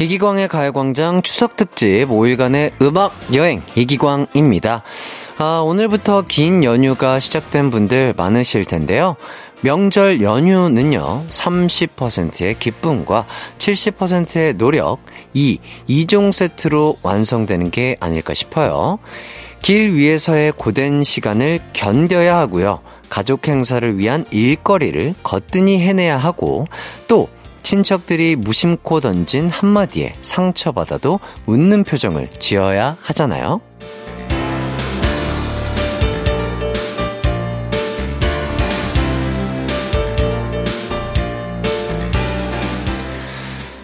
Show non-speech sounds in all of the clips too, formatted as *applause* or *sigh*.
이기광의 가요광장 추석특집 5일간의 음악 여행 이기광입니다. 아, 오늘부터 긴 연휴가 시작된 분들 많으실 텐데요. 명절 연휴는요, 30%의 기쁨과 70%의 노력, 이 2종 세트로 완성되는 게 아닐까 싶어요. 길 위에서의 고된 시간을 견뎌야 하고요. 가족 행사를 위한 일거리를 거뜬히 해내야 하고, 또 친척들이 무심코 던진 한마디에 상처받아도 웃는 표정을 지어야 하잖아요.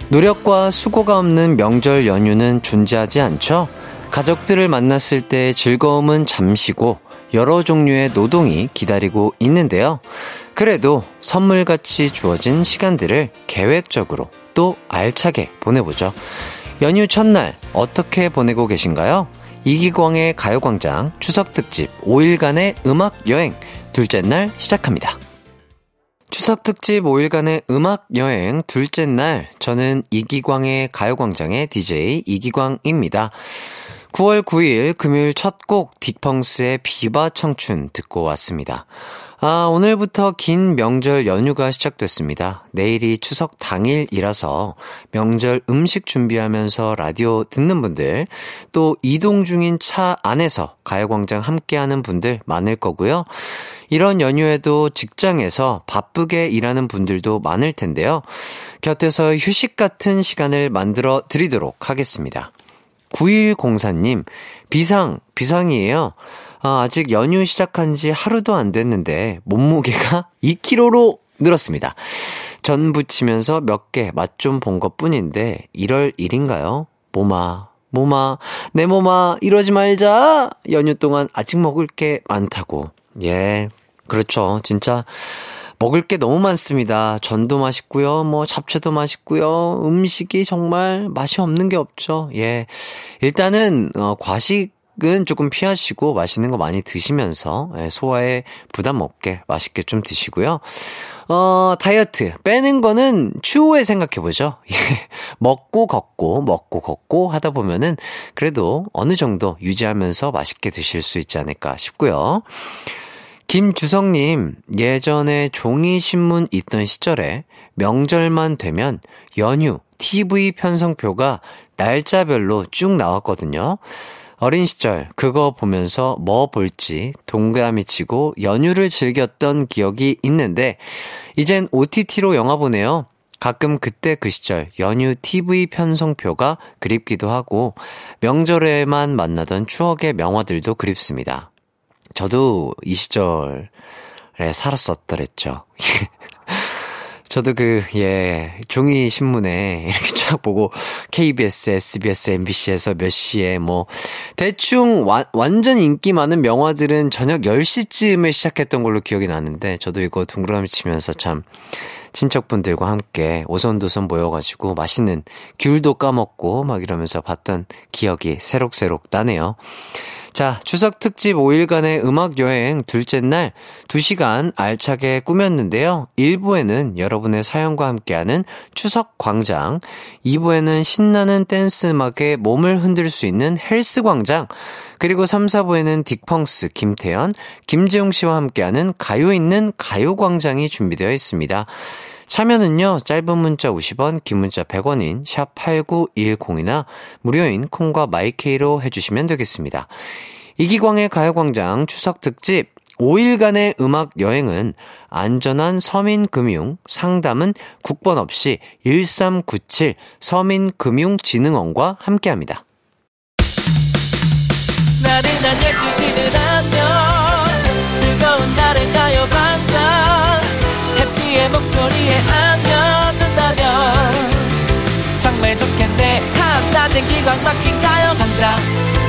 노력과 수고가 없는 명절 연휴는 존재하지 않죠? 가족들을 만났을 때 즐거움은 잠시고 여러 종류의 노동이 기다리고 있는데요. 그래도 선물같이 주어진 시간들을 계획적으로 또 알차게 보내보죠. 연휴 첫날 어떻게 보내고 계신가요? 이기광의 가요광장 추석특집 5일간의 음악여행 둘째 날 시작합니다. 추석특집 5일간의 음악여행 둘째 날 저는 이기광의 가요광장의 DJ 이기광입니다. 9월 9일 금요일 첫 곡 딕펑스의 비바 청춘 듣고 왔습니다. 아, 오늘부터 긴 명절 연휴가 시작됐습니다. 내일이 추석 당일이라서 명절 음식 준비하면서 라디오 듣는 분들, 또 이동 중인 차 안에서 가요광장 함께하는 분들 많을 거고요. 이런 연휴에도 직장에서 바쁘게 일하는 분들도 많을 텐데요. 곁에서 휴식 같은 시간을 만들어 드리도록 하겠습니다. 9104님, 비상, 비상이에요. 아, 아직 연휴 시작한 지 하루도 안 됐는데, 몸무게가 *laughs* 2kg로 늘었습니다. 전 부치면서 몇 개 맛 좀 본 것 뿐인데, 이럴 일인가요? 몸아, 몸아, 내 몸아, 이러지 말자! 연휴 동안 아직 먹을 게 많다고. 예, 그렇죠. 진짜, 먹을 게 너무 많습니다. 전도 맛있고요. 뭐 잡채도 맛있고요. 음식이 정말 맛이 없는 게 없죠. 예. 일단은 어 과식 은 조금 피하시고 맛있는 거 많이 드시면서 예, 소화에 부담 없게 맛있게 좀 드시고요. 어, 다이어트 빼는 거는 추후에 생각해 보죠. *laughs* 예. 먹고 걷고 먹고 걷고 하다 보면은 그래도 어느 정도 유지하면서 맛있게 드실 수 있지 않을까 싶고요. 김주성님, 예전에 종이신문 있던 시절에 명절만 되면 연휴, TV 편성표가 날짜별로 쭉 나왔거든요. 어린 시절 그거 보면서 뭐 볼지 동그라미 치고 연휴를 즐겼던 기억이 있는데 이젠 OTT로 영화 보네요. 가끔 그때 그 시절 연휴 TV 편성표가 그립기도 하고 명절에만 만나던 추억의 명화들도 그립습니다. 저도 이 시절에 살았었더랬죠. *laughs* 저도 그, 예, 종이 신문에 *laughs* 이렇게 쫙 보고 KBS, SBS, MBC에서 몇 시에 뭐, 대충 와, 완전 인기 많은 명화들은 저녁 10시쯤에 시작했던 걸로 기억이 나는데, 저도 이거 동그라미 치면서 참, 친척분들과 함께 오손도손 모여가지고 맛있는 귤도 까먹고 막 이러면서 봤던 기억이 새록새록 나네요. 자, 추석 특집 5일간의 음악 여행 둘째 날 2시간 알차게 꾸몄는데요. 1부에는 여러분의 사연과 함께하는 추석 광장, 2부에는 신나는 댄스 음악에 몸을 흔들 수 있는 헬스 광장, 그리고 3, 4부에는 딕펑스, 김태현, 김재용 씨와 함께하는 가요 있는 가요 광장이 준비되어 있습니다. 참여는요, 짧은 문자 50원, 긴 문자 100원인 샵 8910이나 무료인 콩과 마이케이로 해주시면 되겠습니다. 이기광의 가요광장 추석 특집. 5일간의 음악 여행은 안전한 서민금융, 상담은 국번 없이 1397 서민금융진흥원과 함께합니다. 나른한 12시는 안녕. 즐거운 날을 가요광장. 해피의 목소리에 안겨준다면. 정말 좋겠네. 한낮엔 기광 막힌 가요광장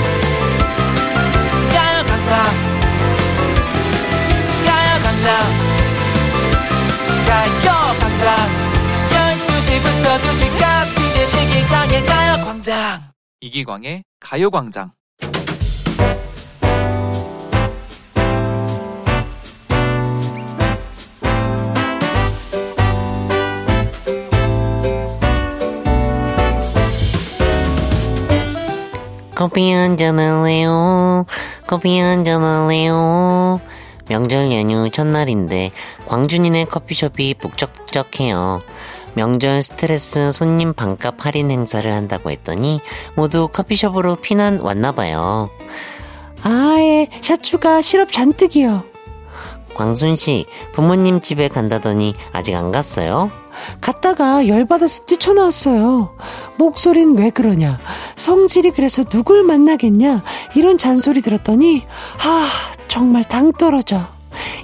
12시부터 2시까지 이기광의 가요광장 이기광의 가요광장 커피 한잔 할래요? 커피 한잔 할래요? 명절 연휴 첫날인데 광준이네 커피숍이 북적북적해요. 명절 스트레스 손님 반값 할인 행사를 한다고 했더니 모두 커피숍으로 피난 왔나봐요. 아예 샷추가 시럽 잔뜩이요. 광순 씨, 부모님 집에 간다더니 아직 안 갔어요? 갔다가 열받아서 뛰쳐나왔어요. 목소린 왜 그러냐? 성질이 그래서 누굴 만나겠냐? 이런 잔소리 들었더니, 아, 정말 당 떨어져.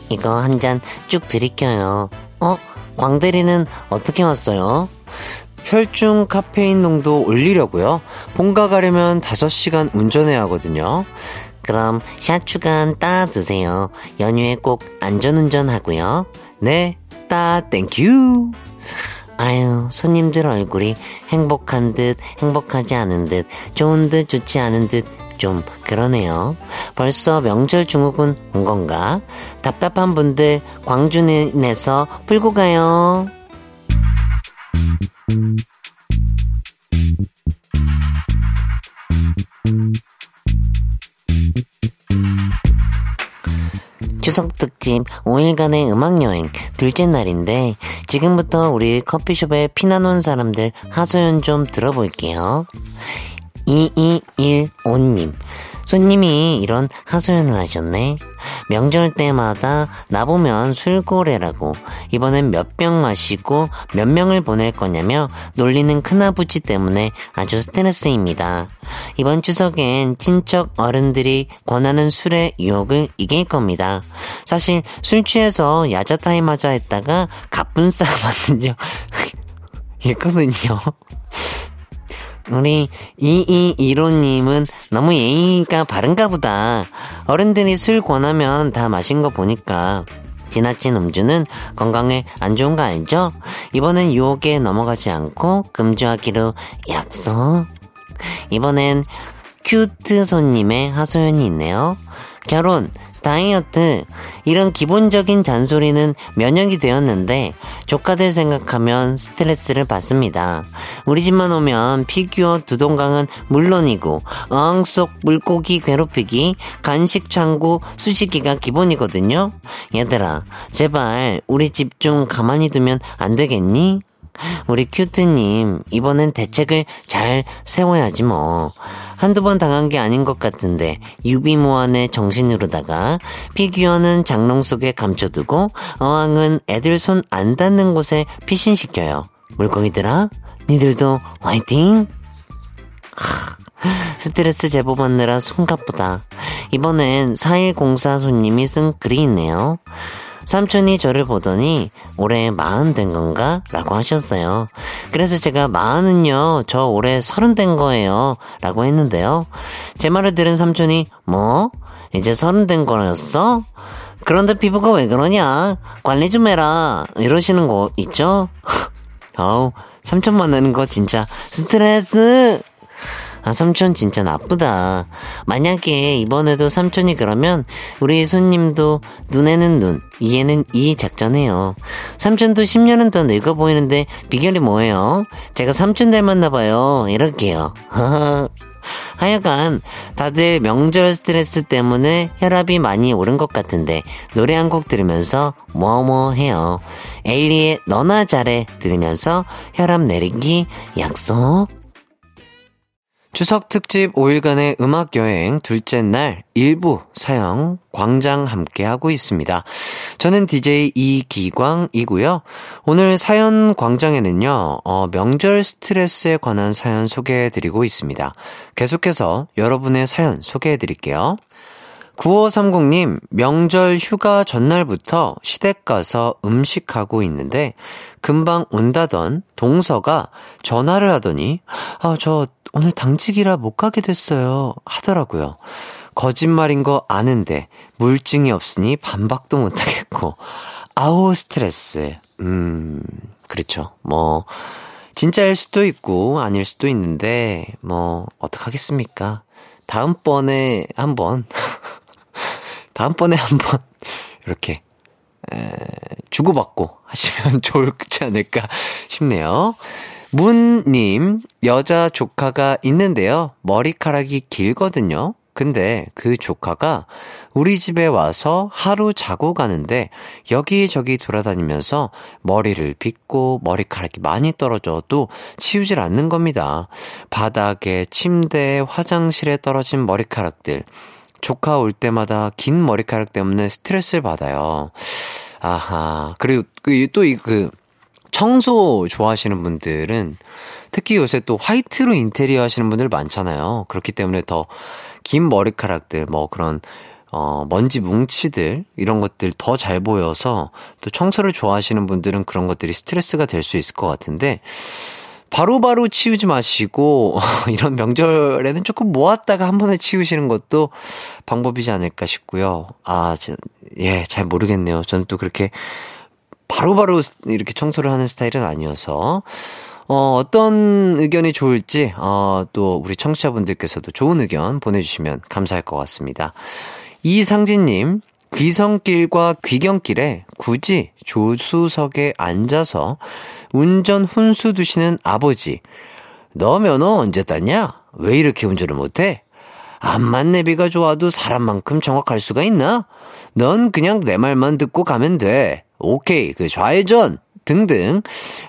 이거 한 잔쭉 드릴게요. 어? 광대리는 어떻게 왔어요? 혈중 카페인 농도 올리려고요. 본가 가려면 5시간 운전해야 하거든요. 그럼 샷추간 따 드세요. 연휴에 꼭 안전운전 하고요. 네, 따 thank you. 아유, 손님들 얼굴이 행복한 듯, 행복하지 않은 듯, 좋은 듯, 좋지 않은 듯, 좀 그러네요. 벌써 명절 증후군 온 건가? 답답한 분들 광장에서 풀고 가요. 추석 특집 5일간의 음악여행 둘째 날인데 지금부터 우리 커피숍에 피난 온 사람들 하소연 좀 들어볼게요. 2215님 손님이 이런 하소연을 하셨네. 명절 때마다 나보면 술고래라고 이번엔 몇 병 마시고 몇 명을 보낼 거냐며 놀리는 큰아버지 때문에 아주 스트레스입니다. 이번 추석엔 친척 어른들이 권하는 술의 유혹을 이길 겁니다. 사실 술 취해서 야자 타임 하자 했다가 가쁜 싸움 만든 적 있거든요. 우리 2215님은 너무 예의가 바른가 보다. 어른들이 술 권하면 다 마신 거 보니까. 지나친 음주는 건강에 안 좋은 거 알죠? 이번엔 유혹에 넘어가지 않고 금주하기로 약속. 이번엔 큐트 손님의 하소연이 있네요. 결혼, 다이어트 이런 기본적인 잔소리는 면역이 되었는데 조카들 생각하면 스트레스를 받습니다. 우리 집만 오면 피규어 두동강은 물론이고 어항 속 물고기 괴롭히기 간식 창고 쑤시기가 기본이거든요. 얘들아 제발 우리 집 좀 가만히 두면 안 되겠니? 우리 큐트님, 이번엔 대책을 잘 세워야지 뭐. 한두 번 당한 게 아닌 것 같은데, 유비모안의 정신으로다가, 피규어는 장롱 속에 감춰두고, 어항은 애들 손 안 닿는 곳에 피신시켜요. 물고기들아, 니들도 화이팅! 스트레스 제보 받느라 손갑보다. 이번엔 4일공사 손님이 쓴 글이 있네요. 삼촌이 저를 보더니 올해 마흔 된 건가? 라고 하셨어요. 그래서 제가 마흔은요, 저 올해 서른 된 거예요. 라고 했는데요. 제 말을 들은 삼촌이 뭐? 이제 서른 된 거였어? 그런데 피부가 왜 그러냐? 관리 좀 해라. 이러시는 거 있죠? *laughs* 어우, 삼촌 만나는 거 진짜 스트레스! 아, 삼촌 진짜 나쁘다. 만약에 이번에도 삼촌이 그러면 우리 손님도 눈에는 눈, 이에는 이 작전해요. 삼촌도 10년은 더 늙어 보이는데 비결이 뭐예요? 제가 삼촌 닮았나 봐요. 이럴게요. *laughs* 하여간 다들 명절 스트레스 때문에 혈압이 많이 오른 것 같은데 노래 한 곡 들으면서 뭐뭐 해요. 에일리의 너나 잘해 들으면서 혈압 내리기 약속. 추석 특집 5일간의 음악 여행 둘째 날 일부 사형 광장 함께 하고 있습니다. 저는 DJ 이기광이고요. 오늘 사연 광장에는요. 어, 명절 스트레스에 관한 사연 소개해 드리고 있습니다. 계속해서 여러분의 사연 소개해 드릴게요. 9530님, 명절 휴가 전날부터 시댁 가서 음식하고 있는데, 금방 온다던 동서가 전화를 하더니, 아, 저 오늘 당직이라 못 가게 됐어요. 하더라고요. 거짓말인 거 아는데, 물증이 없으니 반박도 못 하겠고, 아우, 스트레스. 음, 그렇죠. 뭐, 진짜일 수도 있고, 아닐 수도 있는데, 뭐, 어떡하겠습니까? 다음번에 한번 *laughs* 다음번에 *laughs* 한번 이렇게 에, 주고받고 하시면 *laughs* 좋지 않을까 싶네요. 문님, 여자 조카가 있는데요. 머리카락이 길거든요. 근데 그 조카가 우리 집에 와서 하루 자고 가는데 여기저기 돌아다니면서 머리를 빗고 머리카락이 많이 떨어져도 치우질 않는 겁니다. 바닥에, 침대에, 화장실에 떨어진 머리카락들. 조카 올 때마다 긴 머리카락 때문에 스트레스를 받아요. 아하. 그리고 그 또이 그 청소 좋아하시는 분들은 특히 요새 또 화이트로 인테리어 하시는 분들 많잖아요. 그렇기 때문에 더 긴 머리카락들, 뭐 그런, 어, 먼지 뭉치들, 이런 것들 더 잘 보여서 또 청소를 좋아하시는 분들은 그런 것들이 스트레스가 될 수 있을 것 같은데, 바로바로 바로 치우지 마시고, *laughs* 이런 명절에는 조금 모았다가 한 번에 치우시는 것도 방법이지 않을까 싶고요. 아, 저, 예, 잘 모르겠네요. 저는 또 그렇게 바로바로 바로 이렇게 청소를 하는 스타일은 아니어서, 어, 어떤 의견이 좋을지, 어, 또 우리 청취자분들께서도 좋은 의견 보내주시면 감사할 것 같습니다. 이상진님, 귀성길과 귀경길에 굳이 조수석에 앉아서 운전 훈수 두시는 아버지. 너 면허 언제 땄냐? 왜 이렇게 운전을 못해? 암만 내비가 좋아도 사람만큼 정확할 수가 있나? 넌 그냥 내 말만 듣고 가면 돼. 오케이, 그 좌회전! 등등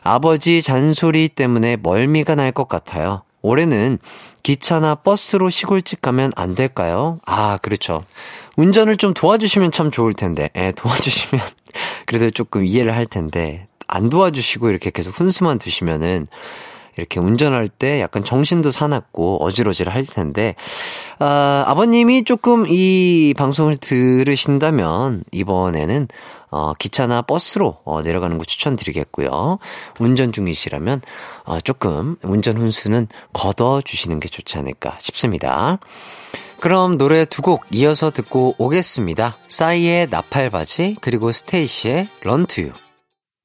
아버지 잔소리 때문에 멀미가 날 것 같아요. 올해는 기차나 버스로 시골집 가면 안 될까요? 아, 그렇죠. 운전을 좀 도와주시면 참 좋을 텐데, 예, 도와주시면 *laughs* 그래도 조금 이해를 할 텐데, 안 도와주시고 이렇게 계속 훈수만 두시면은 이렇게 운전할 때 약간 정신도 사납고 어지러질 할 텐데, 아, 아버님이 조금 이 방송을 들으신다면 이번에는 어, 기차나 버스로 어, 내려가는 거 추천드리겠고요. 운전 중이시라면 어, 조금 운전 훈수는 걷어 주시는 게 좋지 않을까 싶습니다. 그럼 노래 두 곡 이어서 듣고 오겠습니다. 싸이의 나팔바지 그리고 스테이시의 런투유.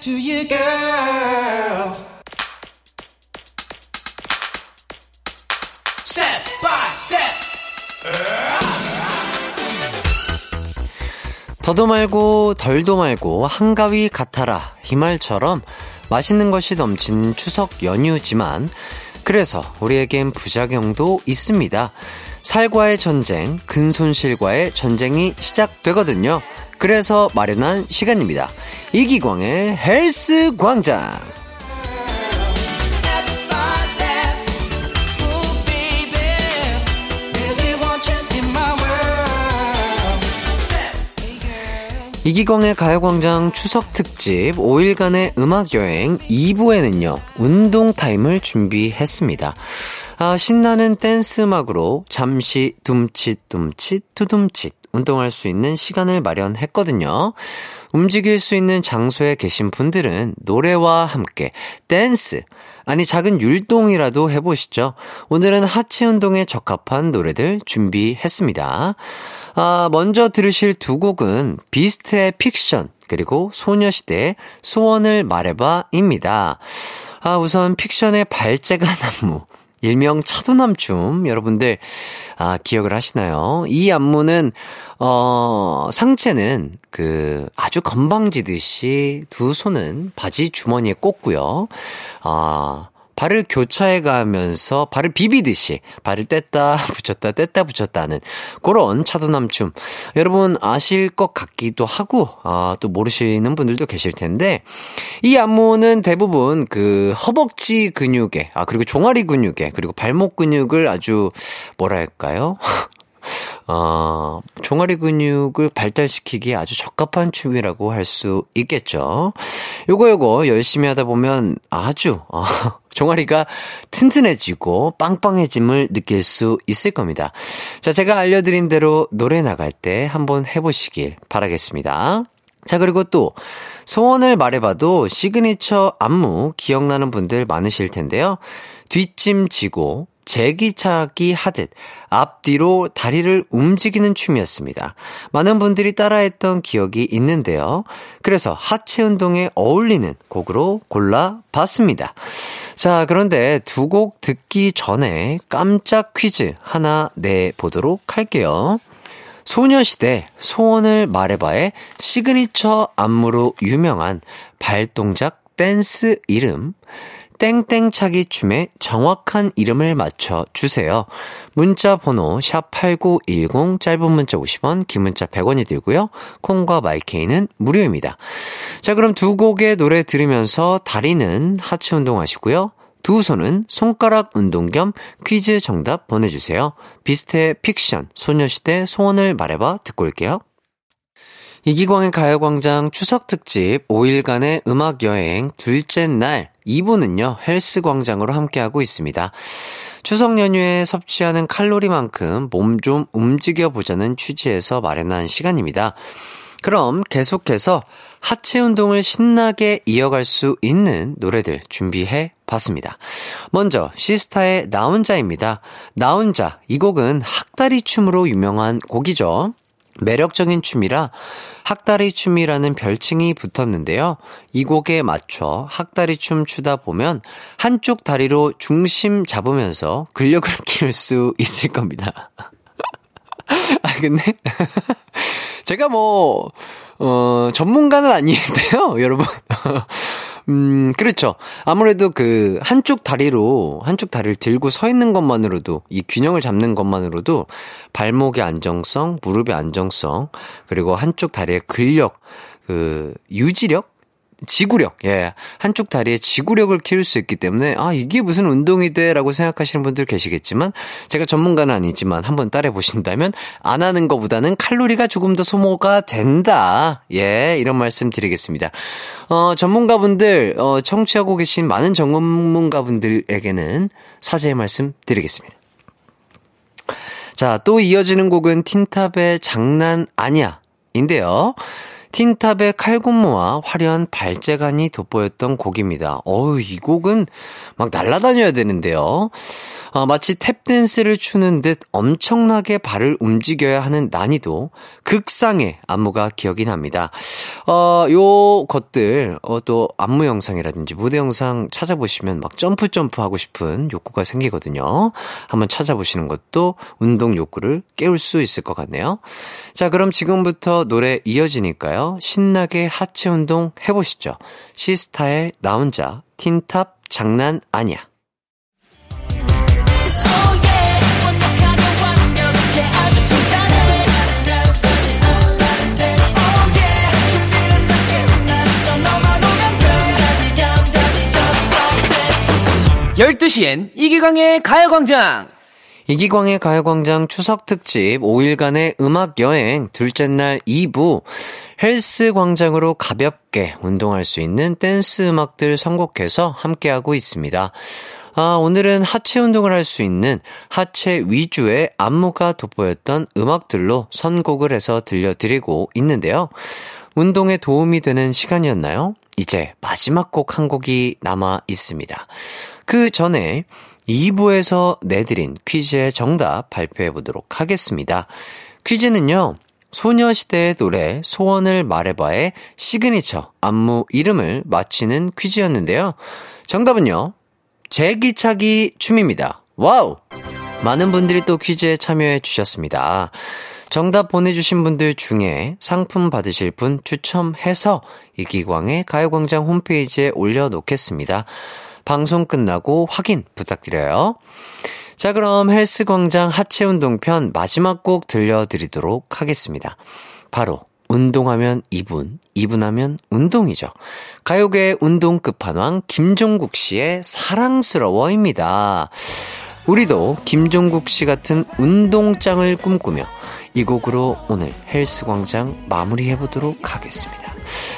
to you, girl. Step by step. 더도 말고 덜도 말고 한가위 같아라 이 말처럼 맛있는 것이 넘치는 추석 연휴지만 그래서 우리에겐 부작용도 있습니다. 살과의 전쟁, 근손실과의 전쟁이 시작되거든요. 그래서 마련한 시간입니다. 이기광의 헬스 광장. 이기광의 가요광장 추석 특집 5일간의 음악여행 2부에는요, 운동 타임을 준비했습니다. 아, 신나는 댄스 음악으로 잠시 둠칫둠칫 투둠칫 운동할 수 있는 시간을 마련했거든요. 움직일 수 있는 장소에 계신 분들은 노래와 함께 댄스, 아니 작은 율동이라도 해보시죠. 오늘은 하체 운동에 적합한 노래들 준비했습니다. 아, 먼저 들으실 두 곡은 비스트의 픽션, 그리고 소녀시대의 소원을 말해봐입니다. 아, 우선 픽션의 발재가 *laughs* 나무. 일명 차도남춤 여러분들 아 기억을 하시나요? 이 안무는 어 상체는 그 아주 건방지듯이 두 손은 바지 주머니에 꽂고요. 아 발을 교차해 가면서 발을 비비듯이 발을 뗐다 *laughs* 붙였다 뗐다 붙였다 하는 그런 차도남춤 여러분 아실 것 같기도 하고 아, 또 모르시는 분들도 계실 텐데 이 안무는 대부분 그 허벅지 근육에 아 그리고 종아리 근육에 그리고 발목 근육을 아주 뭐랄까요 *laughs* 어, 종아리 근육을 발달시키기에 아주 적합한 춤이라고 할 수 있겠죠. 요거 요거 열심히 하다 보면 아주 어, 종아리가 튼튼해지고 빵빵해짐을 느낄 수 있을 겁니다. 자, 제가 알려드린 대로 노래 나갈 때 한번 해보시길 바라겠습니다. 자, 그리고 또 소원을 말해봐도 시그니처 안무 기억나는 분들 많으실 텐데요. 뒷짐 지고 제기차기 하듯 앞뒤로 다리를 움직이는 춤이었습니다. 많은 분들이 따라했던 기억이 있는데요. 그래서 하체 운동에 어울리는 곡으로 골라봤습니다. 자, 그런데 두 곡 듣기 전에 깜짝 퀴즈 하나 내보도록 할게요. 소녀시대 소원을 말해봐의 시그니처 안무로 유명한 발동작 댄스 이름 땡땡차기 춤의 정확한 이름을 맞춰 주세요. 문자 번호 샵8910 짧은 문자 50원, 긴 문자 100원이 들고요. 콩과 마이케이는 무료입니다. 자, 그럼 두 곡의 노래 들으면서 다리는 하체 운동하시고요. 두 손은 손가락 운동 겸 퀴즈 정답 보내주세요. 비스트의 픽션, 소녀시대 소원을 말해봐 듣고 올게요. 이기광의 가요광장 추석 특집 5일간의 음악 여행 둘째 날 2부는요, 헬스광장으로 함께하고 있습니다. 추석 연휴에 섭취하는 칼로리만큼 몸 좀 움직여보자는 취지에서 마련한 시간입니다. 그럼 계속해서 하체 운동을 신나게 이어갈 수 있는 노래들 준비해 봤습니다. 먼저 시스타의 나 혼자입니다. 나 혼자 이 곡은 학다리 춤으로 유명한 곡이죠. 매력적인 춤이라 학다리 춤이라는 별칭이 붙었는데요. 이 곡에 맞춰 학다리 춤 추다 보면 한쪽 다리로 중심 잡으면서 근력을 *laughs* 키울 수 있을 겁니다. *laughs* 아, 근데 *laughs* 제가 뭐, 어, 전문가는 아닌데요, 여러분. 음, 그렇죠. 아무래도 그, 한쪽 다리로, 한쪽 다리를 들고 서 있는 것만으로도, 이 균형을 잡는 것만으로도, 발목의 안정성, 무릎의 안정성, 그리고 한쪽 다리의 근력, 그, 유지력? 지구력, 예. 한쪽 다리에 지구력을 키울 수 있기 때문에, 아, 이게 무슨 운동이 돼? 라고 생각하시는 분들 계시겠지만, 제가 전문가는 아니지만 한번 따라해 보신다면, 안 하는 것보다는 칼로리가 조금 더 소모가 된다. 예, 이런 말씀 드리겠습니다. 어, 전문가분들, 어, 청취하고 계신 많은 전문가분들에게는 사죄의 말씀 드리겠습니다. 자, 또 이어지는 곡은 틴탑의 장난 아니야. 인데요. 틴탑의 칼군무와 화려한 발재간이 돋보였던 곡입니다. 어우, 이 곡은 막 날아다녀야 되는데요. 어, 마치 탭댄스를 추는 듯 엄청나게 발을 움직여야 하는 난이도, 극상의 안무가 기억이 납니다. 어, 요 것들, 어, 또 안무 영상이라든지 무대 영상 찾아보시면 막 점프 점프 하고 싶은 욕구가 생기거든요. 한번 찾아보시는 것도 운동 욕구를 깨울 수 있을 것 같네요. 자, 그럼 지금부터 노래 이어지니까요. 신나게 하체 운동 해보시죠. 시스타의 나 혼자, 틴탑 장난 아니야. 열두 시엔 이기광의 가요광장! 이기광의 가요광장 추석특집 5일간의 음악여행 둘째 날 2부 헬스광장으로 가볍게 운동할 수 있는 댄스 음악들 선곡해서 함께하고 있습니다. 아, 오늘은 하체 운동을 할 수 있는 하체 위주의 안무가 돋보였던 음악들로 선곡을 해서 들려드리고 있는데요. 운동에 도움이 되는 시간이었나요? 이제 마지막 곡 한 곡이 남아 있습니다. 그 전에 2부에서 내드린 퀴즈의 정답 발표해 보도록 하겠습니다. 퀴즈는요, 소녀시대의 노래 소원을 말해봐의 시그니처 안무 이름을 맞히는 퀴즈였는데요. 정답은요, 제기차기 춤입니다. 와우! 많은 분들이 또 퀴즈에 참여해 주셨습니다. 정답 보내주신 분들 중에 상품 받으실 분 추첨해서 이기광의 가요광장 홈페이지에 올려놓겠습니다. 방송 끝나고 확인 부탁드려요. 자, 그럼 헬스 광장 하체 운동편 마지막 곡 들려드리도록 하겠습니다. 바로 운동하면 2분, 2분 하면 운동이죠. 가요계 운동 끝판왕 김종국 씨의 사랑스러워입니다. 우리도 김종국 씨 같은 운동장을 꿈꾸며 이 곡으로 오늘 헬스광장 마무리해보도록 하겠습니다.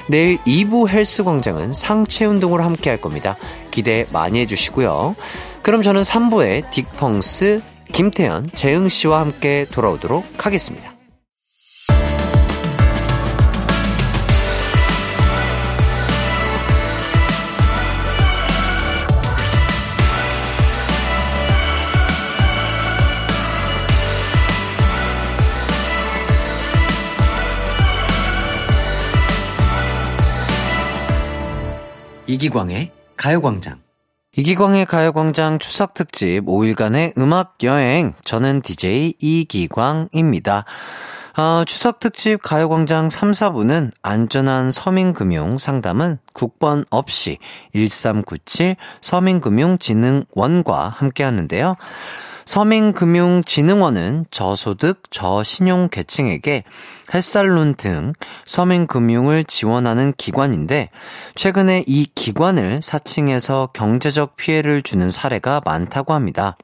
내일 2부 헬스광장은 상체 운동으로 함께 할 겁니다. 기대 많이 해주시고요. 그럼 저는 3부의 딕펑스, 김태현, 재흥씨와 함께 돌아오도록 하겠습니다. 이기광의 가요광장. 이기광의 가요광장 추석 특집 5일간의 음악 여행. 저는 DJ 이기광입니다. 어, 추석 특집 가요광장 3, 4부는 안전한 서민금융 상담은 국번 없이 1397 서민금융진흥원과 함께 하는데요. 서민금융진흥원은 저소득, 저신용 계층에게 햇살론 등 서민금융을 지원하는 기관인데 최근에 이 기관을 사칭해서 경제적 피해를 주는 사례가 많다고 합니다.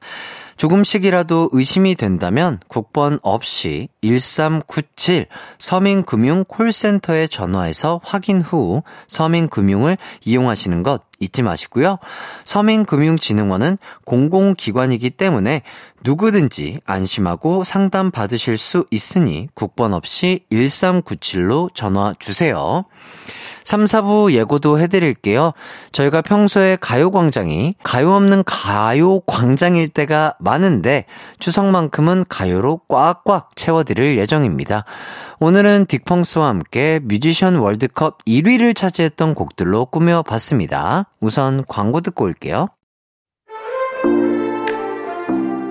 조금씩이라도 의심이 된다면 국번 없이 1397 서민금융 콜센터에 전화해서 확인 후 서민금융을 이용하시는 것 잊지 마시고요. 서민금융진흥원은 공공기관이기 때문에 누구든지 안심하고 상담 받으실 수 있으니 국번 없이 1397로 전화 주세요. 3, 4부 예고도 해드릴게요. 저희가 평소에 가요광장이 가요 없는 가요광장일 때가 많은데 추석만큼은 가요로 꽉꽉 채워드릴 예정입니다. 오늘은 딕펑스와 함께 뮤지션 월드컵 1위를 차지했던 곡들로 꾸며봤습니다. 우선 광고 듣고 올게요.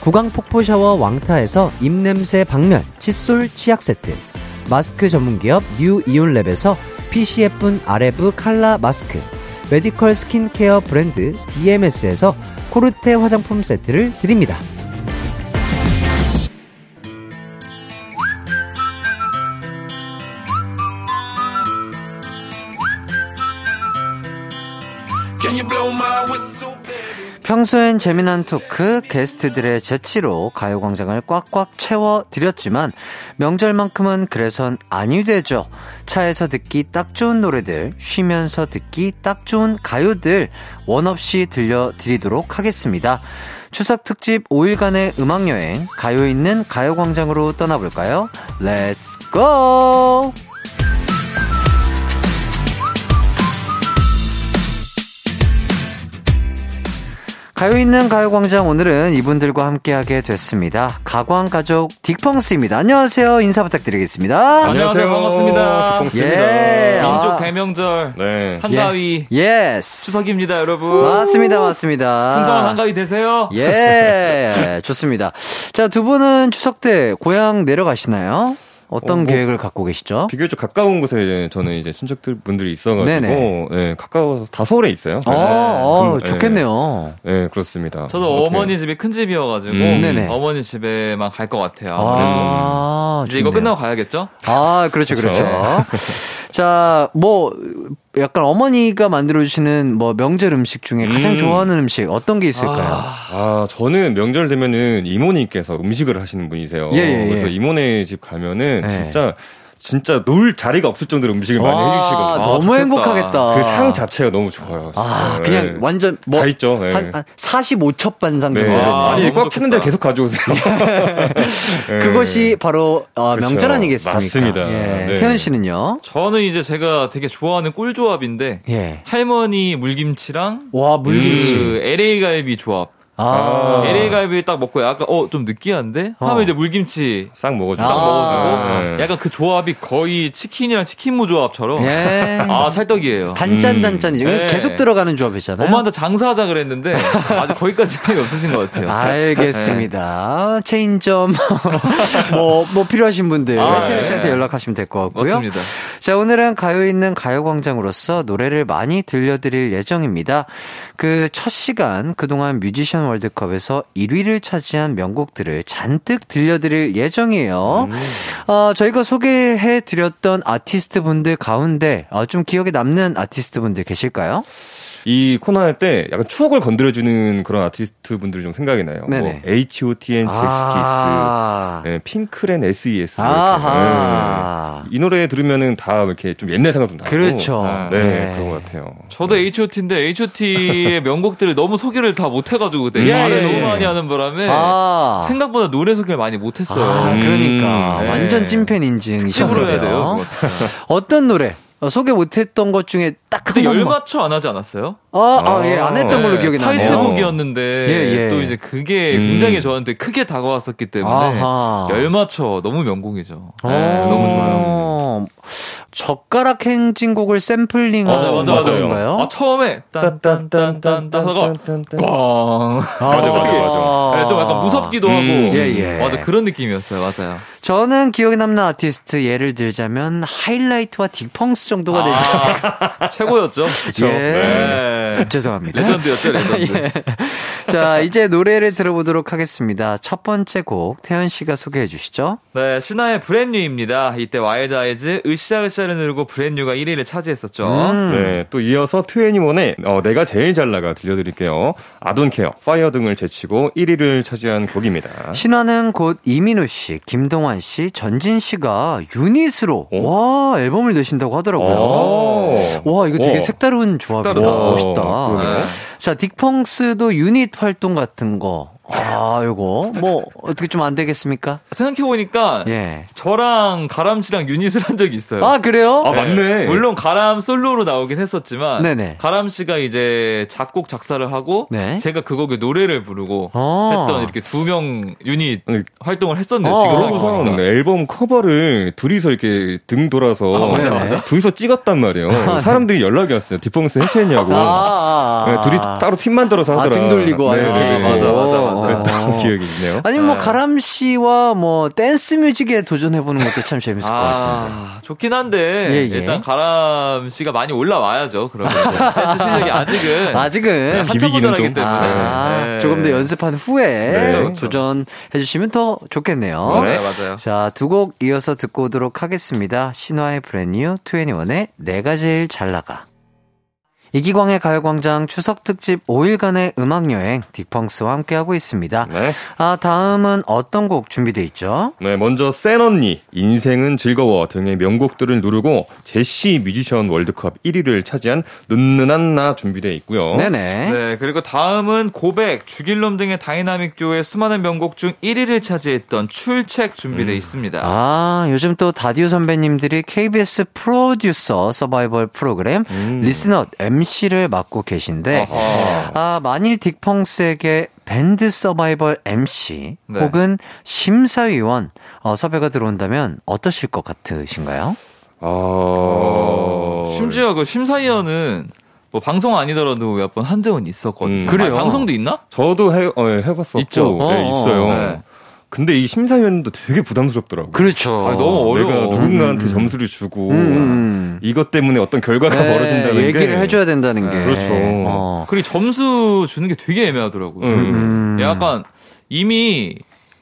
구강 폭포 샤워 왕타에서 입냄새 박멸 칫솔 치약 세트, 마스크 전문 기업 뉴 이온랩에서 PCF 아레브 칼라 마스크, 메디컬 스킨케어 브랜드 DMS에서 코르테 화장품 세트를 드립니다. 평소엔 재미난 토크, 게스트들의 재치로 가요광장을 꽉꽉 채워드렸지만 명절만큼은 그래선 아니 되죠. 차에서 듣기 딱 좋은 노래들, 쉬면서 듣기 딱 좋은 가요들 원 없이 들려드리도록 하겠습니다. 추석 특집 5일간의 음악여행, 가요 있는 가요광장으로 떠나볼까요? Let's go! 가요 있는 가요광장 오늘은 이분들과 함께하게 됐습니다. 가광 가족 딕펑스입니다. 안녕하세요. 인사 부탁드리겠습니다. 안녕하세요. 반갑습니다. 예. 민족 아, 대명절 네. 한가위 yes. 추석입니다, 여러분. 맞습니다. 맞습니다. 풍성한 한가위 되세요. 예. 좋습니다. 자, 두 분은 추석 때 고향 내려가시나요? 어떤 어, 뭐, 계획을 갖고 계시죠? 비교적 가까운 곳에 이제 저는 이제 친척들 분들이 있어가지고 네네. 예, 가까워서 다 서울에 있어요. 어, 어, 금- 예. 좋겠네요. 네, 그렇습니다. 저도 어떻게- 어머니 집이 큰 집이어가지고 음. 네네. 어머니 집에만 갈 것 같아요. 아, 이제 이거. 끝나고 가야겠죠? 아, 그렇죠, 그렇죠. 그렇죠. *laughs* 자, 뭐, 약간 어머니가 만들어주시는 뭐 명절 음식 중에 가장 음. 좋아하는 음식 어떤 게 있을까요? 아, 아, 저는 명절 되면은 이모님께서 음식을 하시는 분이세요. 예, 예, 예. 그래서 이모네 집 가면은 네. 진짜 진짜 놀 자리가 없을 정도로 음식을 많이 와, 해주시거든요. 너무 좋겠다. 행복하겠다. 그 상 자체가 너무 좋아요. 진짜. 아, 그냥 네. 완전 뭐. 다 있죠. 네. 한, 한 45첩 반상 네. 정도. 아, 아니 꽉 찼는데. 계속 가져오세요. *laughs* 네. 그것이 바로 어, 그렇죠. 명절 아니겠습니까? 맞습니다. 예. 네. 태연 씨는요? 저는 이제 제가 되게 좋아하는 꿀 조합인데 예. 할머니 물김치랑 와, 물김치. 그 LA 갈비 조합. 아. LA 갈비 딱 먹고 약간 어 좀 느끼한데 어. 하면 이제 물김치 싹 먹어주고. 딱 아. 먹어주고 네. 약간 그 조합이 거의 치킨이랑 치킨무 조합처럼 예. *laughs* 아 찰떡이에요. 단짠 단짠이죠. 네. 계속 들어가는 조합이잖아요. 엄마한테 장사하자 그랬는데 아직 거기까지 *laughs* 생각이 없으신 것 같아요. 알겠습니다. 체인점 *laughs* 뭐, 뭐 필요하신 분들 아, 태현 네. 씨한테 연락하시면 될 것 같고요. 맞습니다. 자, 오늘은 가요 있는 가요광장으로서 노래를 많이 들려드릴 예정입니다. 그 첫 시간 그동안 뮤지션 월드컵에서 1위를 차지한 명곡들을 잔뜩 들려드릴 예정이에요. 어, 저희가 소개해 드렸던 아티스트 분들 가운데 어, 좀 기억에 남는 아티스트 분들 계실까요? 이 코너 할 때 약간 추억을 건드려주는 그런 아티스트 분들이 좀 생각이 나요. 네네. 뭐 H.O.T.N. 잭스키스, 아, 네, 핑클앤 S.E.S. 뭐 아하. 이렇게. 네. 이 노래 들으면은 다 이렇게 좀 옛날 생각도 나고. 그렇죠. 네, 네. 그런 것 같아요. 저도 H.O.T.인데 H.O.T의 *laughs* 명곡들을 너무 소개를 다 못해가지고 그때 예, 말을 예, 너무 예. 많이 하는 바람에 아. 생각보다 노래 소개를 많이 못했어요. 아, 그러니까 음, 네. 완전 찐팬 인증이셨네요. 해야 돼요. 어떤 노래 어, 소개 못했던 것 중에 딱 그때. 열맞춰 안 하지 않았어요? 아, 아, 예, 안 했던 걸로 네, 기억이 나네요. 타이틀곡이었는데 예, 예. 또 이제 그게 음. 굉장히 저한테 크게 다가왔었기 때문에 아하. 열맞춰 너무 명곡이죠. 어, 네, 너무 좋아요. 젓가락 행진곡을 샘플링한 맞아 맞아 맞아요. 건가요? 아 처음에 딴딴딴딴딴 하다가 꽝. 맞아, 맞아, 맞아. 네, 좀 약간 무섭기도 하고. 음. 예, 예. 맞아 그런 느낌이었어요. 맞아요. 저는 기억에 남는 아티스트 예를 들자면 하이라이트와 딕펑스 정도가 되지 않을까. 아, *laughs* 최고였죠. 그쵸. 네. 죄송합니다. 레전드였죠 *laughs* 레전드. 예. 자, 이제 노래를 들어보도록 하겠습니다. 첫 번째 곡 태현 씨가 소개해 주시죠. 네, 신화의 Brand New입니다. 이때 Wild Eyes 으쌰으쌰를 누르고 Brand New가 1위를 차지했었죠. 음. 네, 또 이어서 2NE1의 어, 내가 제일 잘 나가 들려드릴게요. I Don't Care, Fire 등을 제치고 1위를 차지한 곡입니다. 신화는 곧 이민우 씨, 김동완 씨, 전진 씨가 유닛으로 어? 와 앨범을 내신다고 하더라고요. 오. 와 이거 되게 와. 색다른 조합이다. 색다르다. 멋있다. 네. 자 딕펑스도 유닛 활동 같은 거. 아 요거 뭐 어떻게 좀 안 되겠습니까? 생각해보니까 예. 저랑 가람 씨랑 유닛을 한 적이 있어요. 아 그래요? 아, 맞네. 물론 가람 솔로로 나오긴 했었지만 네네. 가람 씨가 이제 작곡 작사를 하고 네. 제가 그 곡에 노래를 부르고 어. 했던 이렇게 두 명 유닛 아니, 활동을 했었네요. 어, 지금 그러고선 생각해보니까. 앨범 커버를 둘이서 이렇게 등 돌아서 아, 맞아, 맞아. 둘이서 찍었단 말이에요. 사람들이 연락이 왔어요. 딕펑스 해체했냐고. 아, 아, 네, 둘이 따로 팀 만들어서 아, 하더라. 등 돌리고 네. 네, 네. 맞아, 맞아, 맞아. 그랬던 *laughs* 기억이 있네요. 아니 뭐 네. 가람 씨와 뭐 댄스 뮤직에 도전해 보는 것도 참 재밌을 것 같은데. 아, 좋긴 한데 예, 예. 일단 가람 씨가 많이 올라와야죠. 그러면 댄스 실력이 아직은 *laughs* 아직은 비비기는 모자라기 좀. 때문에 아, 네. 조금 더 연습한 후에 네. 도전해 주시면 더 좋겠네요. 네, 맞아요. 자, 두 곡 이어서 듣고 오도록 하겠습니다. 신화의 브랜뉴 2NE1의 내가 제일 잘 나가. 이기광의 가요광장 추석 특집 5일간의 음악여행 딕펑스와 함께하고 있습니다. 네. 아, 다음은 어떤 곡 준비돼 있죠? 네, 먼저 센 언니, 인생은 즐거워 등의 명곡들을 누르고 제시 뮤지션 월드컵 1위를 차지한 눈눈한 나 준비되어 있고요. 네네. 네, 그리고 다음은 고백, 죽일놈 등의 다이나믹 듀오의 수많은 명곡 중 1위를 차지했던 출첵 준비되어 있습니다. 아, 요즘 또 다듀 선배님들이 KBS 프로듀서 서바이벌 프로그램 Listen Up MC를 맡고 계신데 아하. 아, 만일 딕펑스에게 밴드 서바이벌 MC 네. 혹은 심사위원 어, 섭외가 들어온다면 어떠실 것 같으신가요? 아, 심지어 그 심사위원은 뭐 방송 아니더라도 몇 번 한 적은 있었거든요. 음. 그래요? 아니, 방송도 있나? 저도 해, 어, 해봤었고, 있죠. 네, 어, 있어요. 네. 근데 이 심사위원도 되게 부담스럽더라고요. 그렇죠. 아니, 너무 어려워. 내가 누군가한테 점수를 주고 음. 이것 때문에 어떤 결과가 네, 벌어진다는 얘기를 게 해줘야 된다는 게 그렇죠. 어. 그리고 점수 주는 게 되게 애매하더라고요. 음. 약간 이미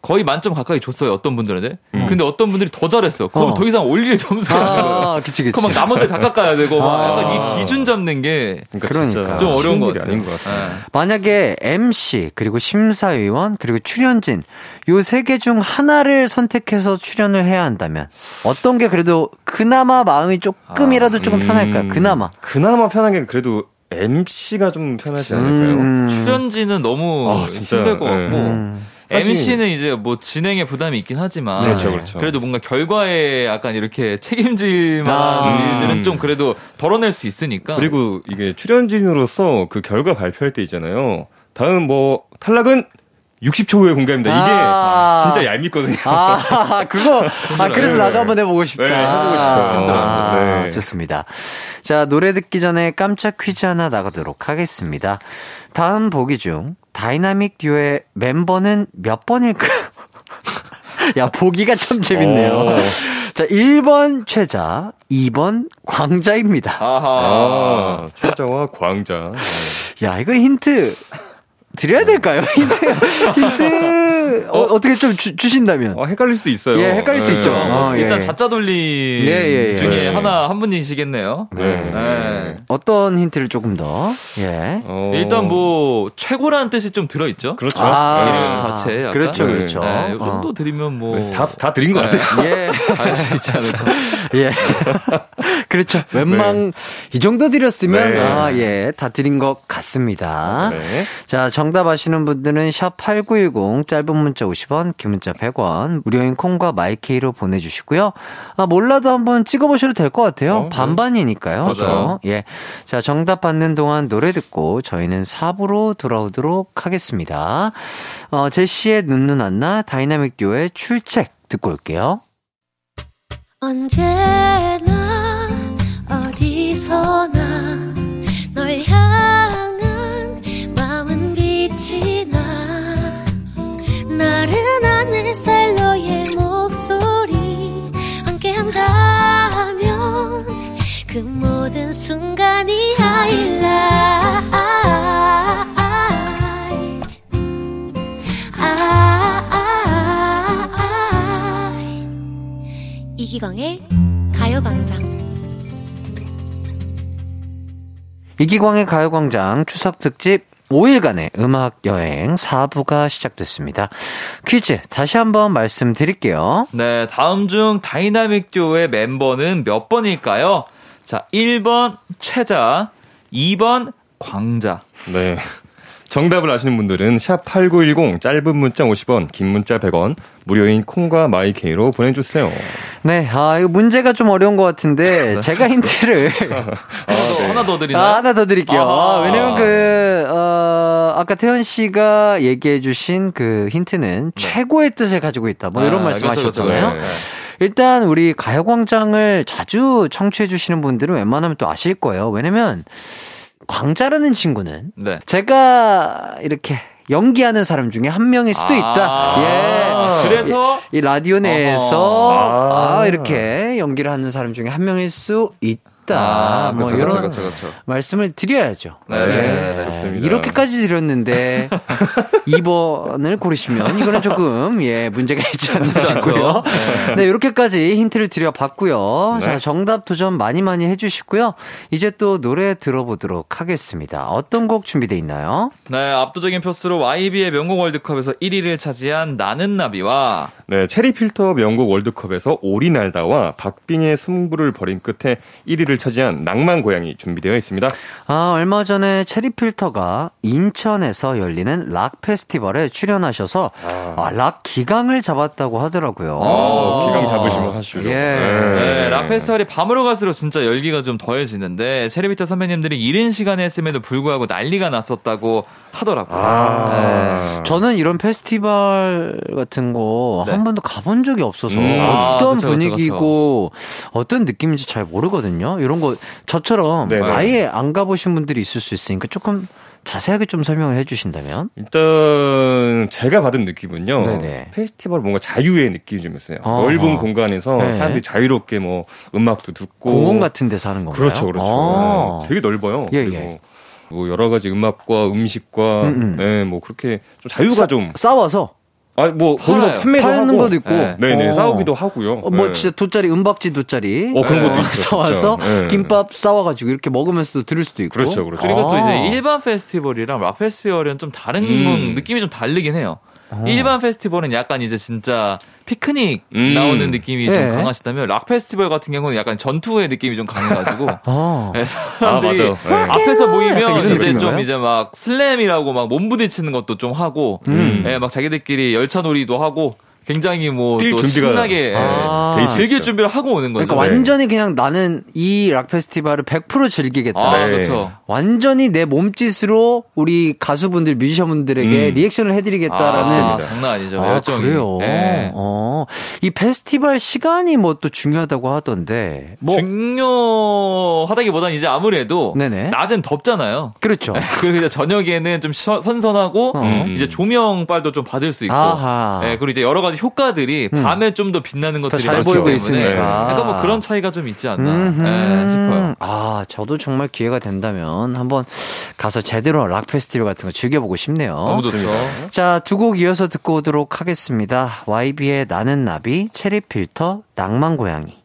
거의 만점 가까이 줬어요 어떤 분들한테. 근데 어떤 분들이 더 잘했어. 그럼 어. 더 이상 올릴 *laughs* 점수가 안 나와요. 아, 그치, 그치. 그럼 막 나머지 다 깎아야 되고 막 아. 약간 이 기준 잡는 게 그러니까, 그러니까. 좀 어려운 것 같아요. 것 같아요. 네. 만약에 MC 그리고 심사위원 그리고 출연진 요 세 개 중 하나를 선택해서 출연을 해야 한다면 어떤 게 그래도 그나마 마음이 조금이라도 조금 편할까요? 음, 그나마. 그나마 편하게 그래도 MC가 좀 편하지 않을까요? 음. 출연진은 너무 아, 진짜, 힘들 것 네. 같고 음. MC는 이제 뭐 진행에 부담이 있긴 하지만 그렇죠, 그렇죠. 래도 뭔가 결과에 약간 이렇게 책임질 만한 아. 일들은 좀 그래도 덜어낼 수 있으니까 그리고 이게 출연진으로서 그 결과 발표할 때 있잖아요. 다음 뭐 탈락은 60초 후에 공개합니다. 이게 아. 진짜 얄밉거든요. 아, *laughs* 그거, 아, 그래서 네. 나도 한번 해보고 싶다. 네, 해보고 싶어요. 아, 네. 좋습니다. 자, 노래 듣기 전에 깜짝 퀴즈 하나 나가도록 하겠습니다. 다음 보기 중 다이나믹 듀오의 멤버는 몇 번일까요? *laughs* 야, 보기가 참 재밌네요. 오. 자, 1번 최자, 2번 광자입니다. 아하. 아, 최자와 광자. 야, 이거 힌트 드려야 될까요? *laughs* 힌트, 힌트, 어, 어떻게 좀 주, 주신다면. 아, 헷갈릴 수도 있어요. 예, 헷갈릴 수 네. 있죠. 어, 예. 일단 자짜 돌림 예, 예, 예. 중에 네. 하나 한 분이시겠네요. 네. 네. 어떤 힌트를 조금 더, 예. 어, 일단 뭐 최고라는 뜻이 좀 들어 있죠. 그렇죠. 아, 이름 자체에 약간. 그렇죠, 네. 그렇죠. 네, 이 어. 정도 드리면 뭐 네, 다, 다 드린 것 같아요. 예. *laughs* 알수 있지 않을까. *laughs* 예. *laughs* 그렇죠. 웬만, 이 정도 드렸으면, 네. 아, 예, 다 드린 것 같습니다. 네. 자, 정답 아시는 분들은 샵8910, 짧은 문자 50원, 긴 문자 100원, 무료인 콩과 마이케이로 보내주시고요. 아, 몰라도 한번 찍어보셔도 될 것 같아요. 어, 네. 반반이니까요. 맞아요. 또. 예. 자, 정답 받는 동안 노래 듣고 저희는 4부로 돌아오도록 하겠습니다. 어, 제시의 눈누난나, 다이나믹 듀오의 출첵 듣고 올게요. 언제나 어디서나 햇살 너의 목소리 함께한다면 그 모든 순간이 이기광의 가요광장. 이기광의 가요광장 추석 특집 5일간의 음악 여행 4부가 시작됐습니다. 퀴즈 다시 한번 말씀드릴게요. 네, 다음 중 다이나믹 듀오의 멤버는 몇 번일까요? 자, 1번 최자, 2번 광자. 네. 정답을 아시는 분들은 샵 8910 짧은 문자 50원, 긴 문자 100원, 무료인 콩과 마이케이로 보내주세요. 네, 아, 이거 문제가 좀 어려운 것 같은데, *laughs* 제가 힌트를, *laughs* 하나, 더, 하나 더 드리나요? 아, 하나 더 드릴게요. 아하. 왜냐면 그, 어, 아까 태현 씨가 얘기해주신 그 힌트는 최고의 뜻을 가지고 있다. 뭐 이런 아, 말씀 그렇죠, 그렇죠, 하셨잖아요. 그렇죠. 일단 우리 가요광장을 자주 청취해주시는 분들은 웬만하면 또 아실 거예요. 왜냐면, 광자라는 친구는 네. 제가 이렇게 연기하는 사람 중에 한 명일 수도 있다. 아, 예. 그래서 이 라디오 내에서 어허. 아, 이렇게 연기를 하는 사람 중에 한 명일 수 있다. 아, 뭐 그렇죠, 이런 그렇죠, 그렇죠. 말씀을 드려야죠. 네, 네, 좋습니다. 이렇게까지 드렸는데 *laughs* 2번을 고르시면 이거는 조금 예 문제가 있지 않나 싶고요. 네, 이렇게까지 힌트를 드려봤고요. 네. 자, 정답 도전 많이 많이 해주시고요. 이제 또 노래 들어보도록 하겠습니다. 어떤 곡 준비돼 있나요? 네, 압도적인 표수로 YB의 명곡 월드컵에서 1위를 차지한 나는 나비와 네, 체리 필터 명곡 월드컵에서 오리 날다와 박빙의 승부를 벌인 끝에 1위를 차지한 낭만 고양이 준비되어 있습니다. 아, 얼마 전에 체리 필터가 인천에서 열리는 락 페스티벌에 출연하셔서 아, 락 기강을 잡았다고 하더라고요. 어, 기강 잡으시면 하시죠. 예. 네, 락 페스티벌이 밤으로 갈수록 진짜 열기가 좀 더해지는데 체리비터 선배님들이 이른 시간에 했음에도 불구하고 난리가 났었다고 하더라고요. 아, 저는 이런 페스티벌 같은 거한 네. 번도 가본 적이 없어서 음. 아, 어떤 그쵸, 그쵸, 분위기고 어떤 느낌인지 잘 모르거든요. 이런 거 저처럼 네네. 아예 안 가보신 분들이 있을 수 있으니까 조금 자세하게 좀 설명을 해주신다면. 일단 제가 받은 느낌은요. 네네. 페스티벌 뭔가 자유의 느낌이 좀 있어요. 어허. 넓은 공간에서 네. 사람들이 자유롭게 뭐 음악도 듣고 공원 같은 데서 하는 건가요? 그렇죠, 그렇죠. 아. 네, 되게 넓어요. 예, 그리고 예. 뭐 여러 가지 음악과 음식과 음, 음. 네, 뭐 그렇게 좀 자유가 좀 싸워서 아니 뭐 거기서 팔아요. 판매도 파는 하고 것도 있고. 네. 네네 어. 싸우기도 하고요. 어, 뭐 네. 진짜 돗자리 은박지 돗자리 어, 그런 것도 어, 있죠, *laughs* 진짜. 사와서 네. 김밥 싸와가지고 이렇게 먹으면서도 들을 수도 있고 그렇죠, 그렇죠. 그리고 또 아. 이제 일반 페스티벌이랑 락 페스티벌은 좀 다른 음. 느낌이 좀 다르긴 해요. 일반 페스티벌은 약간 이제 진짜 피크닉 음. 나오는 느낌이 네. 좀 강하시다면 락 페스티벌 같은 경우는 약간 전투의 느낌이 좀 강해가지고 *laughs* 아. 네, 사람들이 아, 맞아. 네. 앞에서 약간 모이면 이제 좀 느낌인가요? 이제 막 슬램이라고 막 몸부딪히는 것도 좀 하고, 음. 예, 막 자기들끼리 열차 놀이도 하고 굉장히 뭐뛸또 준비가 신나게 예, 아. 돼 있으시죠. 즐길 준비를 하고 오는 거죠. 그러니까 완전히 그냥 나는 이 락 페스티벌을 100% 즐기겠다. 아, 네. 그렇죠. 완전히 내 몸짓으로 우리 가수분들, 뮤지션분들에게 음. 리액션을 해드리겠다라는. 아, 장난 아니죠. 아, 열정이. 그래요. 예. 어, 이 페스티벌 시간이 뭐 또 중요하다고 하던데. 뭐, 중요하다기보다는 이제 아무래도 네네. 낮엔 덥잖아요. 그렇죠. 그리고 이제 저녁에는 좀 시- 선선하고 어. 이제 조명빨도 좀 받을 수 있고, 아하. 예, 그리고 이제 여러 가지 효과들이 음. 밤에 좀 더 빛나는 것들이 잘 보이고 때문에 있으니까. 약간 뭐 그런 차이가 좀 있지 않나. 예, 싶어요. 아, 저도 정말 기회가 된다면 한번 가서 제대로 락 페스티벌 같은 거 즐겨보고 싶네요. 너무 좋죠. 자, 두 곡 이어서 듣고 오도록 하겠습니다. YB의 나는 나비, 체리 필터, 낭만 고양이.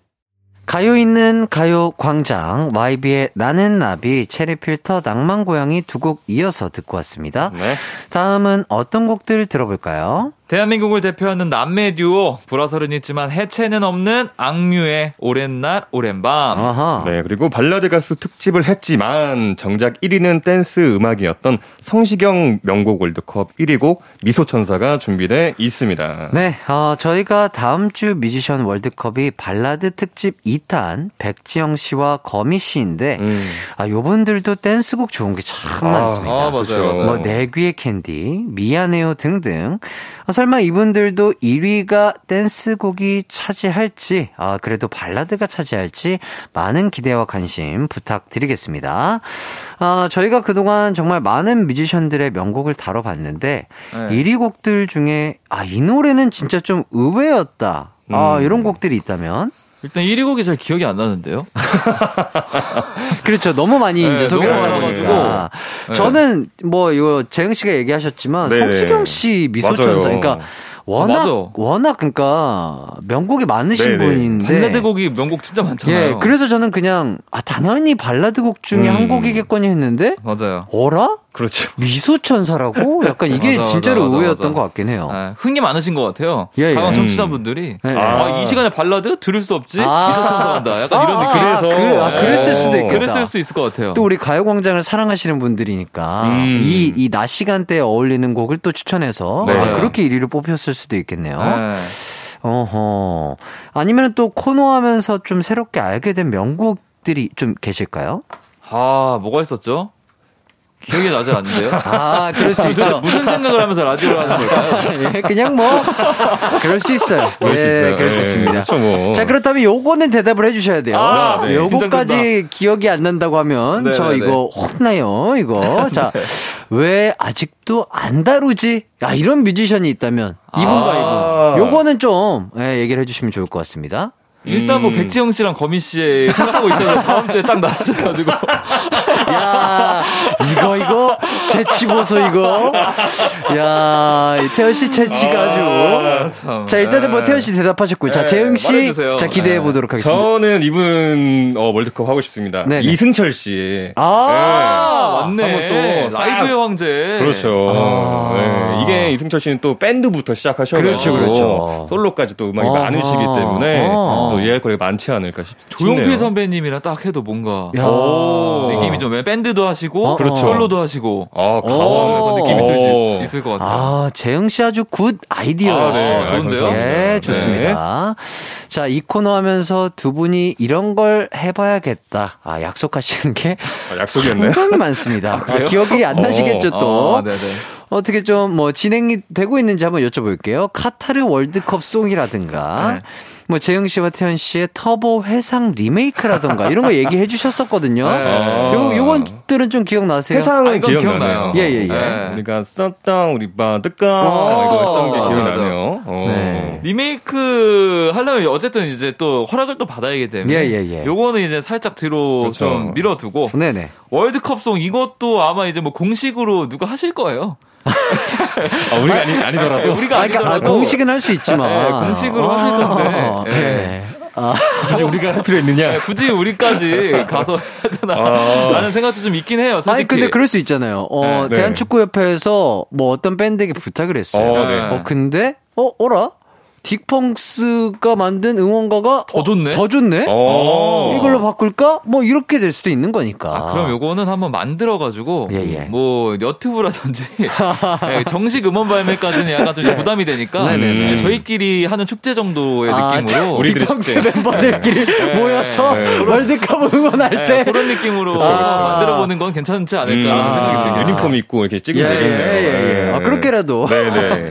가요 있는 가요 광장, YB의 나는 나비, 체리 필터, 낭만 고양이 두 곡 이어서 듣고 왔습니다. 네. 다음은 어떤 곡들 들어볼까요? 대한민국을 대표하는 남매 듀오 불화설은 있지만 해체는 없는 악뮤의 오랜 날 오랜 밤. 아하. 네, 그리고 발라드 가수 특집을 했지만 정작 1위는 댄스 음악이었던 성시경 명곡 월드컵 1위 곡 미소천사가 준비돼 있습니다. 네, 어, 저희가 다음 주 뮤지션 월드컵이 발라드 특집 2탄 백지영 씨와 거미 씨인데, 음. 아, 요분들도 댄스곡 좋은 게 참 아, 많습니다. 아, 맞아요. 맞아요. 뭐, 내 귀에 캔디, 미안해요 등등. 아, 설마 이분들도 1위가 댄스곡이 차지할지, 아, 그래도 발라드가 차지할지 많은 기대와 관심 부탁드리겠습니다. 아, 저희가 그동안 정말 많은 뮤지션들의 명곡을 다뤄봤는데, 네. 1위 곡들 중에, 아, 이 노래는 진짜 좀 의외였다. 아, 음. 이런 곡들이 있다면? 일단 1위 곡이 잘 기억이 안 나는데요. *laughs* 그렇죠. 너무 많이 네, 이제 소개를 하다. 보니까. 네. 저는 뭐 이거 재영 씨가 얘기하셨지만 네. 성시경 씨 미소천사. 그러니까 워낙 맞아. 워낙 그러니까 명곡이 많으신 네네. 분인데 발라드 곡이 명곡 진짜 많잖아요. 예, 그래서 저는 그냥 아 당연히 발라드 곡 중에 음. 한 곡이겠거니 했는데 맞아요. 어라? 그렇죠. *laughs* 미소천사라고? 약간 이게 맞아, 진짜로 맞아, 의외였던 맞아. 것 같긴 해요. 예, 흥이 많으신 것 같아요. 예, 예. 강한 음. 청취자분들이 네. 아, 이 시간에 발라드 들을 수 없지 아. 미소천사한다. 약간 아, 이런 아, 느낌. 아, 그래, 아, 그 랬을 수도 있겠다. 그랬을 수 있을 것 같아요. 또 우리 가요광장을 사랑하시는 분들이니까 음. 이 이 낮 시간대에 어울리는 곡을 또 추천해서 네. 아, 그렇게 1위를 뽑혔을 수도 있겠네요. 예. 어허. 아니면 또 코너 하면서 좀 새롭게 알게 된 명곡들이 좀 계실까요? 아 뭐가 있었죠? 기억이 나질 않는데요. 아, 그럴 수 도대체 있죠. 무슨 생각을 하면서 라디오를 하는 걸까요? *laughs* 예, 그냥 뭐 그럴 수 있어요. 그럴 수 예, 있어요. 그럴 수 예, 있습니다. 그렇죠, 뭐. 자, 그렇다면 요거는 대답을 해주셔야 돼요. 아, 네. 요거까지 기억이 안 난다고 하면 네, 저 네, 이거 혼나요, 이거. *laughs* 자, 왜 아직도 안 다루지? 아, 이런 뮤지션이 있다면 이분과 아. 이분. 요거는 좀 예, 얘기를 해주시면 좋을 것 같습니다. 일단 뭐 음. 백지영 씨랑 거미 씨 생각하고 있어서 다음 주에 딱 나와줘가지고 *laughs* 야, 이거, 이거, 재치 보소, 이거. 야, 이 태연 씨 재치가 아주. 참. 자, 일단은 뭐 예. 태연 씨 대답하셨고요. 자, 네, 재영 씨. 말해주세요. 자, 기대해 네. 보도록 하겠습니다. 저는 이분 어, 월드컵 하고 싶습니다. 네네. 이승철 씨. 아, 맞네. 한번 또 싹- 라이브의 황제. 그렇죠. 아. 네, 이게 이승철 씨는 또 밴드부터 시작하셔서 그렇죠, 그렇죠. 솔로까지 또 음악이 어허. 많으시기 때문에 어. 또 이해할 거리가 많지 않을까 싶, 조용필. 선배님이랑 딱 해도 뭔가. 느낌이 좀 밴드도 하시고 어, 그렇죠. 솔로도 하시고 아, 오. 가왕 느낌이 있을, 오. 수- 있을 것 같아요. 아, 재영 씨 아주 good 아이디어였어요. 아, 네. 좋은데요? 예, 좋습니다. 자, 이 코너 하면서 두 분이 이런 걸 해봐야겠다. 아, 약속하시는 게 아, 약속이었나요? 상당히 많습니다. 아, 기억이 안 나시겠죠, 또. 어, 네네. 어떻게 좀 뭐 진행이 되고 있는지 한번 여쭤볼게요. 카타르 월드컵 song이라든가 네. 뭐 재영 씨와 태현 씨의 터보 회상 리메이크라든가 이런 거 얘기해 주셨었거든요. *laughs* 네. 요 요건들은 좀 기억나세요? 세상은 아, 기억나요. 기억나요. 예, 예, 예. 네. 우리가 썼던 우리 바드가 어, 이거 했던 게 기억나네요. 어. 네. 리메이크 하려면 어쨌든 이제 또 허락을 또 받아야 하기 때문에 예, 예, 예. 요거는 이제 살짝 뒤로 그렇죠. 좀 밀어두고 네네. 월드컵송 이것도 아마 이제 뭐 공식으로 누가 하실 거예요. 아, 우리가 아니, 아니더라도 우리가 아, 그러니까 아, 아니더라도 공식은 할 수 있지만 네, 공식으로 하실 건데. 예. 네. 아, 굳이 우리가 할 필요 있느냐? 네, 굳이 우리까지 *laughs* 가서 해야 되나 아. 라는 생각도 좀 있긴 해요. 솔직히. 아니 근데 그럴 수 있잖아요. 어 네. 대한축구협회에서 뭐 어떤 밴드에게 부탁을 했어요. 어, 네. 어 근데 어 어라 딕펑스가 만든 응원가가 더 좋네? 더 좋네? 어. 이걸로 바꿀까? 뭐 이렇게 될 수도 있는 거니까. 아, 그럼 요거는 한번 만들어 가지고 예, 예. 뭐 너튜브라든지 *laughs* 예, 정식 음원 발매까지는 약간 좀 이제 부담이 되니까 네네네. 예, 저희끼리 하는 축제 정도의 아, 느낌으로 딕펑스 축제. *laughs* 멤버들끼리 모여서 네. 월드컵 응원할 예, 때 그런 느낌으로 그쵸, 그쵸. 만들어 보는 건 괜찮지 않을까라는 음. 생각이 아. 들긴 유니폼 입고 이렇게 예, 찍으면 예, 되겠네요. 예, 예. 아, 그렇게라도. 네네.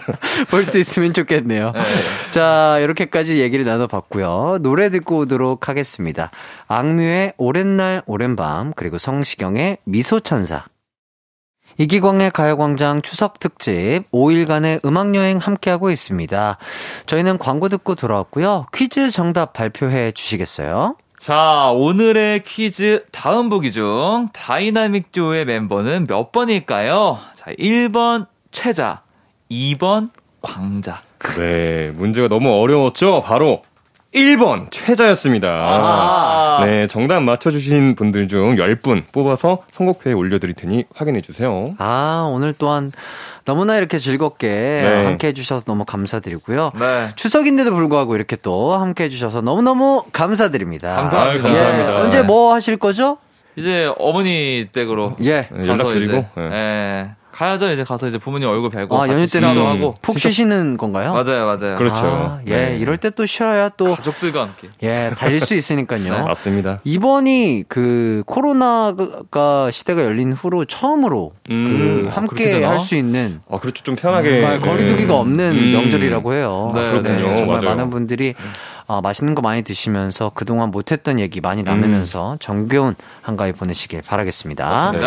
*laughs* 볼수 있으면 좋겠네요. *laughs* 자, 이렇게까지 얘기를 나눠봤고요. 노래 듣고 오도록 하겠습니다. 악뮤의 오랜 날, 오랜 밤, 그리고 성시경의 미소천사. 이기광의 가요광장 추석 특집 5일간의 음악여행 함께하고 있습니다. 저희는 광고 듣고 돌아왔고요. 퀴즈 정답 발표해 주시겠어요? 자, 오늘의 퀴즈 다음 보기 중 다이나믹 듀오의 멤버는 몇 번일까요? 자, 1번 최자, 2번 광자. 네, 문제가 너무 어려웠죠? 바로 1번 최자였습니다. 아. 네, 정답 맞춰주신 분들 중 10분 뽑아서 선곡표에 올려드릴 테니 확인해주세요. 아, 오늘 또한 너무나 이렇게 즐겁게 네. 함께 해주셔서 너무 감사드리고요. 네. 추석인데도 불구하고 이렇게 또 함께 해주셔서 너무너무 감사드립니다. 감사합니다. 아유, 감사합니다. 예, 언제 뭐 하실 거죠? 이제 어머니 댁으로 예. 네, 연락드리고, 이제, 네. 예. 가야죠. 이제 가서 이제 부모님 얼굴 뵈고 아, 연휴 때는 하고 푹 쉬시는 건가요? 맞아요, 맞아요. 그렇죠. 아, 예, 네. 이럴 때 또 쉬어야 또, 가족들과 함께. 예, 달릴 수 있으니까요. *laughs* 맞습니다. 이번이 그 코로나가 시대가 열린 후로 처음으로 음, 그 아, 함께? 할 수 있는 아, 그렇죠. 좀 편하게. 아, 거리두기가 없는 음. 명절이라고 해요. 네, 그렇군요. 정말 맞아요. 많은 분들이 아, 맛있는 거 많이 드시면서 그동안 못했던 얘기 많이 나누면서 정겨운 한가위 보내시길 바라겠습니다. 네.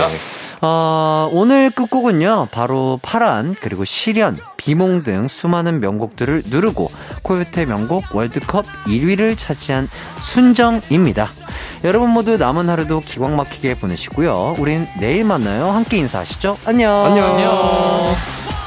어, 오늘 끝곡은요, 바로 파란, 그리고 시련, 비몽 등 수많은 명곡들을 누르고 코요태 명곡 월드컵 1위를 차지한 순정입니다. 여러분 모두 남은 하루도 기광 막히게 보내시고요. 우린 내일 만나요. 함께 인사하시죠. 안녕. 안녕. 안녕.